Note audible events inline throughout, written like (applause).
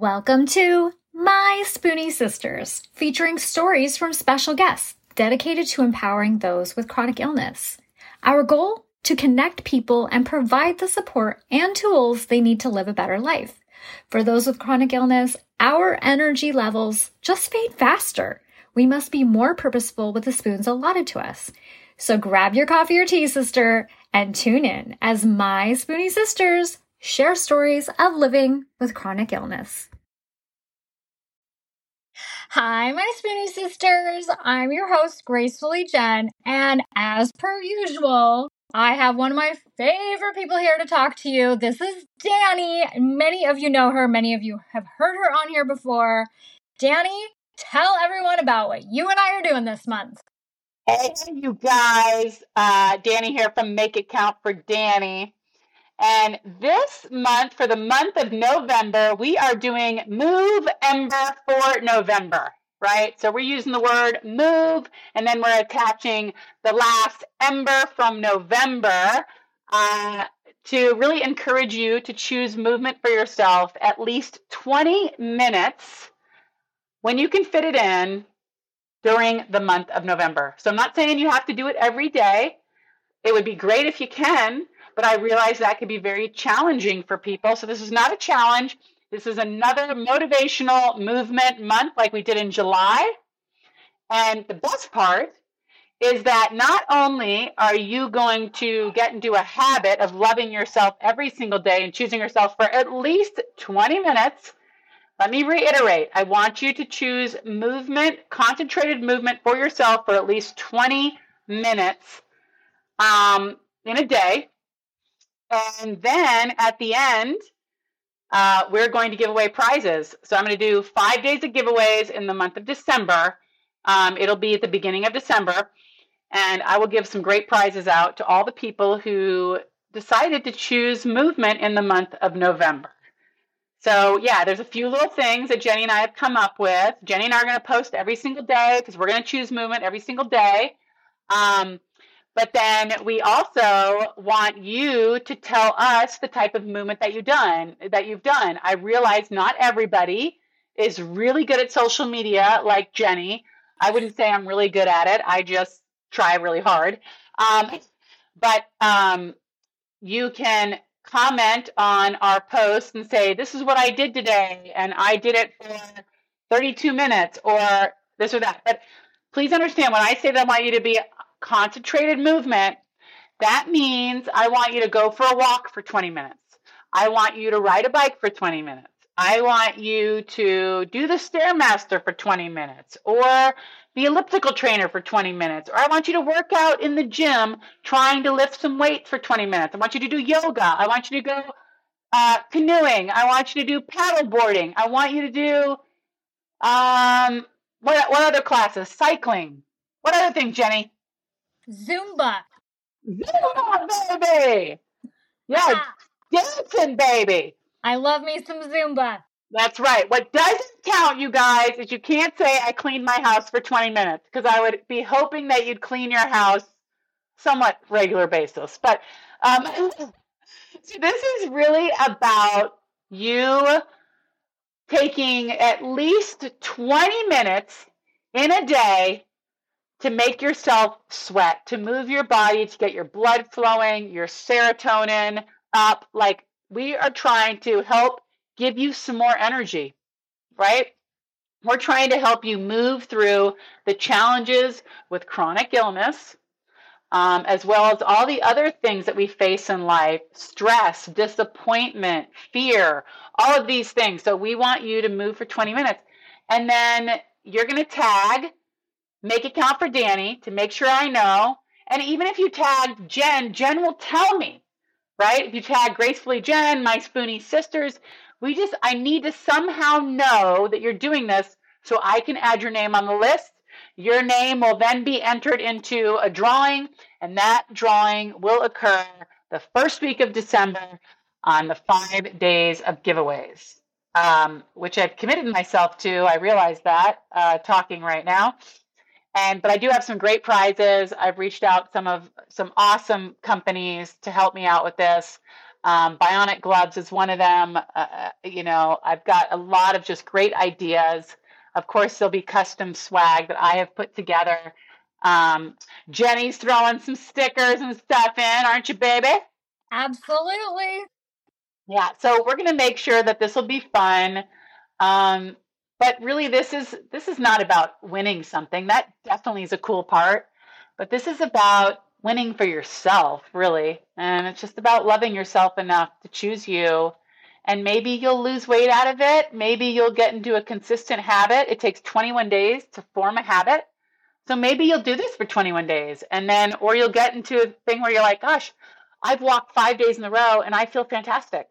Welcome to My Spoonie Sisters, featuring stories from special guests dedicated to empowering those with chronic illness. Our goal? To connect people and provide the support and tools they need to live a better life. For those with chronic illness, our energy levels just fade faster. We must be more purposeful with the spoons allotted to us. So grab your coffee or tea, sister, and tune in as my Spoonie Sisters share stories of living with chronic illness. Hi, my Spoonie Sisters. I'm your host, Gracefully Jen, and as per usual, I have one of my favorite people here to talk to you. This is Dani. Many of you know her, many of you have heard her on here before. Dani, tell everyone about what you and I are doing this month. Hey, you guys. Uh, Dani here from Make It Count for Dani. And this month, for the month of November, we are doing Move Ember for November, right? So we're using the word move, and then we're attaching the last ember from November uh, to really encourage you to choose movement for yourself at least 20 minutes when you can fit it in during the month of November. So I'm not saying you have to do it every day. It would be great if you can but I realize that can be very challenging for people. So this is not a challenge. This is another motivational movement month like we did in July. And the best part is that not only are you going to get into a habit of loving yourself every single day and choosing yourself for at least 20 minutes, let me reiterate I want you to choose movement, concentrated movement for yourself for at least 20 minutes um, in a day. And then at the end, uh, we're going to give away prizes. So I'm going to do five days of giveaways in the month of December. Um, it'll be at the beginning of December. And I will give some great prizes out to all the people who decided to choose movement in the month of November. So, yeah, there's a few little things that Jenny and I have come up with. Jenny and I are going to post every single day because we're going to choose movement every single day. Um, but then we also want you to tell us the type of movement that you've done that you've done. I realize not everybody is really good at social media like Jenny. I wouldn't say I'm really good at it. I just try really hard. Um, but um, you can comment on our post and say, This is what I did today, and I did it for 32 minutes, or this or that. But please understand when I say that I want you to be concentrated movement, that means I want you to go for a walk for 20 minutes. I want you to ride a bike for 20 minutes. I want you to do the Stairmaster for 20 minutes or the elliptical trainer for 20 minutes. Or I want you to work out in the gym trying to lift some weight for 20 minutes. I want you to do yoga. I want you to go uh, canoeing. I want you to do paddle boarding. I want you to do um, what, what other classes? Cycling. What other thing, Jenny? Zumba. Zumba, baby. Yeah, dancing, baby. I love me some Zumba. That's right. What doesn't count, you guys, is you can't say I cleaned my house for 20 minutes because I would be hoping that you'd clean your house somewhat regular basis. But um, (laughs) so this is really about you taking at least 20 minutes in a day to make yourself sweat, to move your body, to get your blood flowing, your serotonin up. Like we are trying to help give you some more energy, right? We're trying to help you move through the challenges with chronic illness, um, as well as all the other things that we face in life stress, disappointment, fear, all of these things. So we want you to move for 20 minutes. And then you're going to tag make it count for Dani to make sure I know. And even if you tag Jen, Jen will tell me, right? If you tag Gracefully Jen, my Spoonie sisters, we just, I need to somehow know that you're doing this so I can add your name on the list. Your name will then be entered into a drawing, and that drawing will occur the first week of December on the five days of giveaways, um, which I've committed myself to. I realize that uh, talking right now. And but I do have some great prizes. I've reached out some of some awesome companies to help me out with this. Um, bionic gloves is one of them. Uh, uh, you know, I've got a lot of just great ideas. Of course, there'll be custom swag that I have put together. Um, Jenny's throwing some stickers and stuff in, aren't you, baby? Absolutely. Yeah, so we're going to make sure that this will be fun. Um, but really, this is this is not about winning something. That definitely is a cool part, but this is about winning for yourself, really. And it's just about loving yourself enough to choose you. And maybe you'll lose weight out of it. Maybe you'll get into a consistent habit. It takes 21 days to form a habit. So maybe you'll do this for 21 days and then, or you'll get into a thing where you're like, gosh, I've walked five days in a row and I feel fantastic.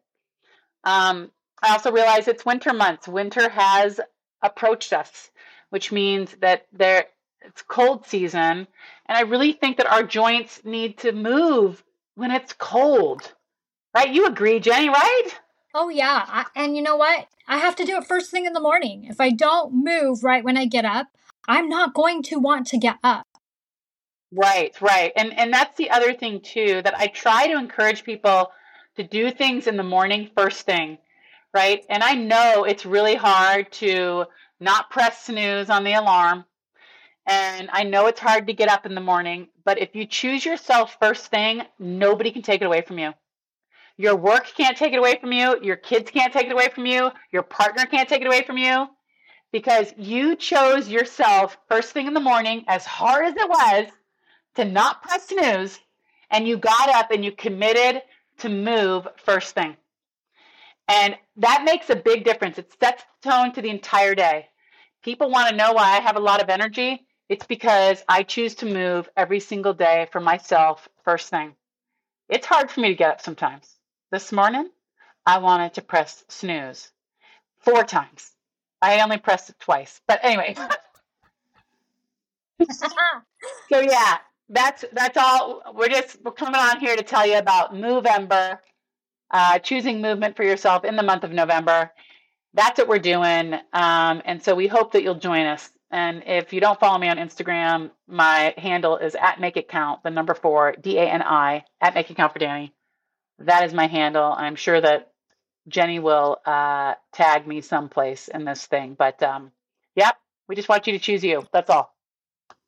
Um, I also realize it's winter months. Winter has approached us, which means that there it's cold season, and I really think that our joints need to move when it's cold. Right? You agree, Jenny, right? Oh yeah, I, and you know what? I have to do it first thing in the morning. If I don't move right when I get up, I'm not going to want to get up. Right, right. And and that's the other thing too that I try to encourage people to do things in the morning first thing, right? And I know it's really hard to not press snooze on the alarm. And I know it's hard to get up in the morning, but if you choose yourself first thing, nobody can take it away from you. Your work can't take it away from you. Your kids can't take it away from you. Your partner can't take it away from you because you chose yourself first thing in the morning, as hard as it was, to not press snooze. And you got up and you committed to move first thing. And that makes a big difference. It sets the tone to the entire day. People want to know why I have a lot of energy. It's because I choose to move every single day for myself first thing. It's hard for me to get up sometimes. This morning, I wanted to press snooze four times. I only pressed it twice. But anyway. (laughs) so yeah, that's that's all. We're just we're coming on here to tell you about Movember, uh, choosing movement for yourself in the month of November. That's what we're doing, um, and so we hope that you'll join us. And if you don't follow me on Instagram, my handle is at Make It Count, the number four D A N I at Make It Count for Dani. That is my handle. I'm sure that Jenny will uh, tag me someplace in this thing, but um, we just want you to choose you. That's all.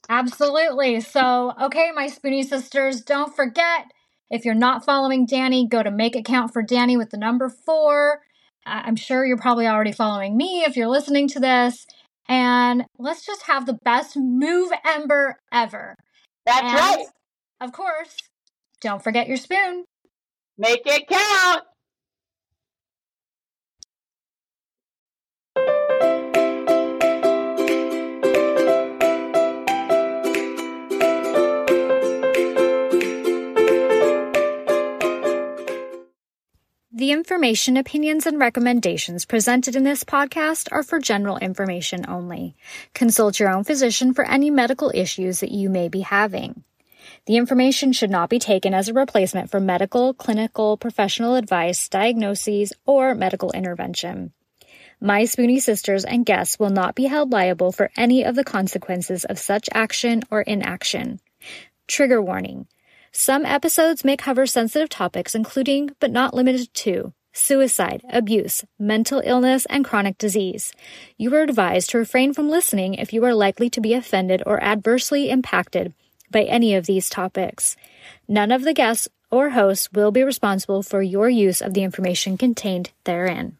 Absolutely. So, okay, my Spoonie sisters, don't forget if you're not following Dani, go to Make It Count for Danny with the number four. I'm sure you're probably already following me if you're listening to this. And let's just have the best move ember ever. That's and, right. Of course, don't forget your spoon. Make it count. The information, opinions, and recommendations presented in this podcast are for general information only. Consult your own physician for any medical issues that you may be having. The information should not be taken as a replacement for medical, clinical, professional advice, diagnoses, or medical intervention. My Spoonie sisters and guests will not be held liable for any of the consequences of such action or inaction. Trigger warning. Some episodes may cover sensitive topics, including, but not limited to, suicide, abuse, mental illness, and chronic disease. You are advised to refrain from listening if you are likely to be offended or adversely impacted by any of these topics. None of the guests or hosts will be responsible for your use of the information contained therein.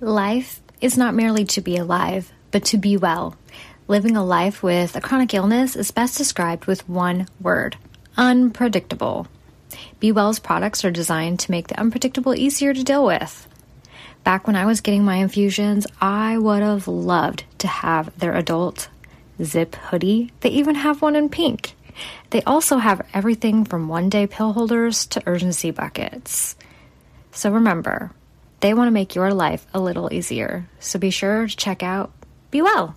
Life is not merely to be alive, but to be well. Living a life with a chronic illness is best described with one word unpredictable. Be Well's products are designed to make the unpredictable easier to deal with. Back when I was getting my infusions, I would have loved to have their adult zip hoodie. They even have one in pink. They also have everything from one day pill holders to urgency buckets. So remember, they want to make your life a little easier. So be sure to check out Be Well.